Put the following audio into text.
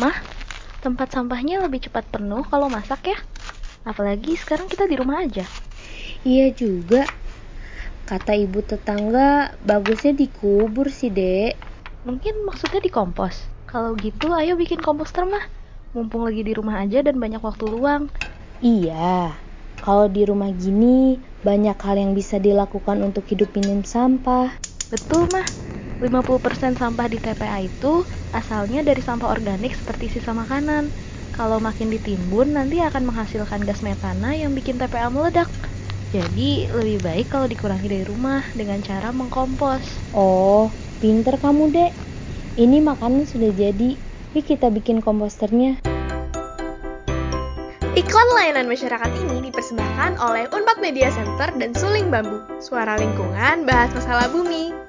Mah, tempat sampahnya lebih cepat penuh kalau masak ya. Apalagi sekarang kita di rumah aja. Iya juga. Kata ibu tetangga, bagusnya dikubur sih, Dek. Mungkin maksudnya di kompos. Kalau gitu, ayo bikin komposter mah. Mumpung lagi di rumah aja dan banyak waktu luang. Iya, kalau di rumah gini banyak hal yang bisa dilakukan untuk hidup minim sampah. Betul mah. 50% sampah di TPA itu asalnya dari sampah organik seperti sisa makanan. Kalau makin ditimbun nanti akan menghasilkan gas metana yang bikin TPA meledak. Jadi lebih baik kalau dikurangi dari rumah dengan cara mengkompos. Oh, pinter kamu dek. Ini makanan sudah jadi. Yuk kita bikin komposternya. Iklan layanan masyarakat ini dipersembahkan oleh Unpad Media Center dan Suling Bambu. Suara lingkungan bahas masalah bumi.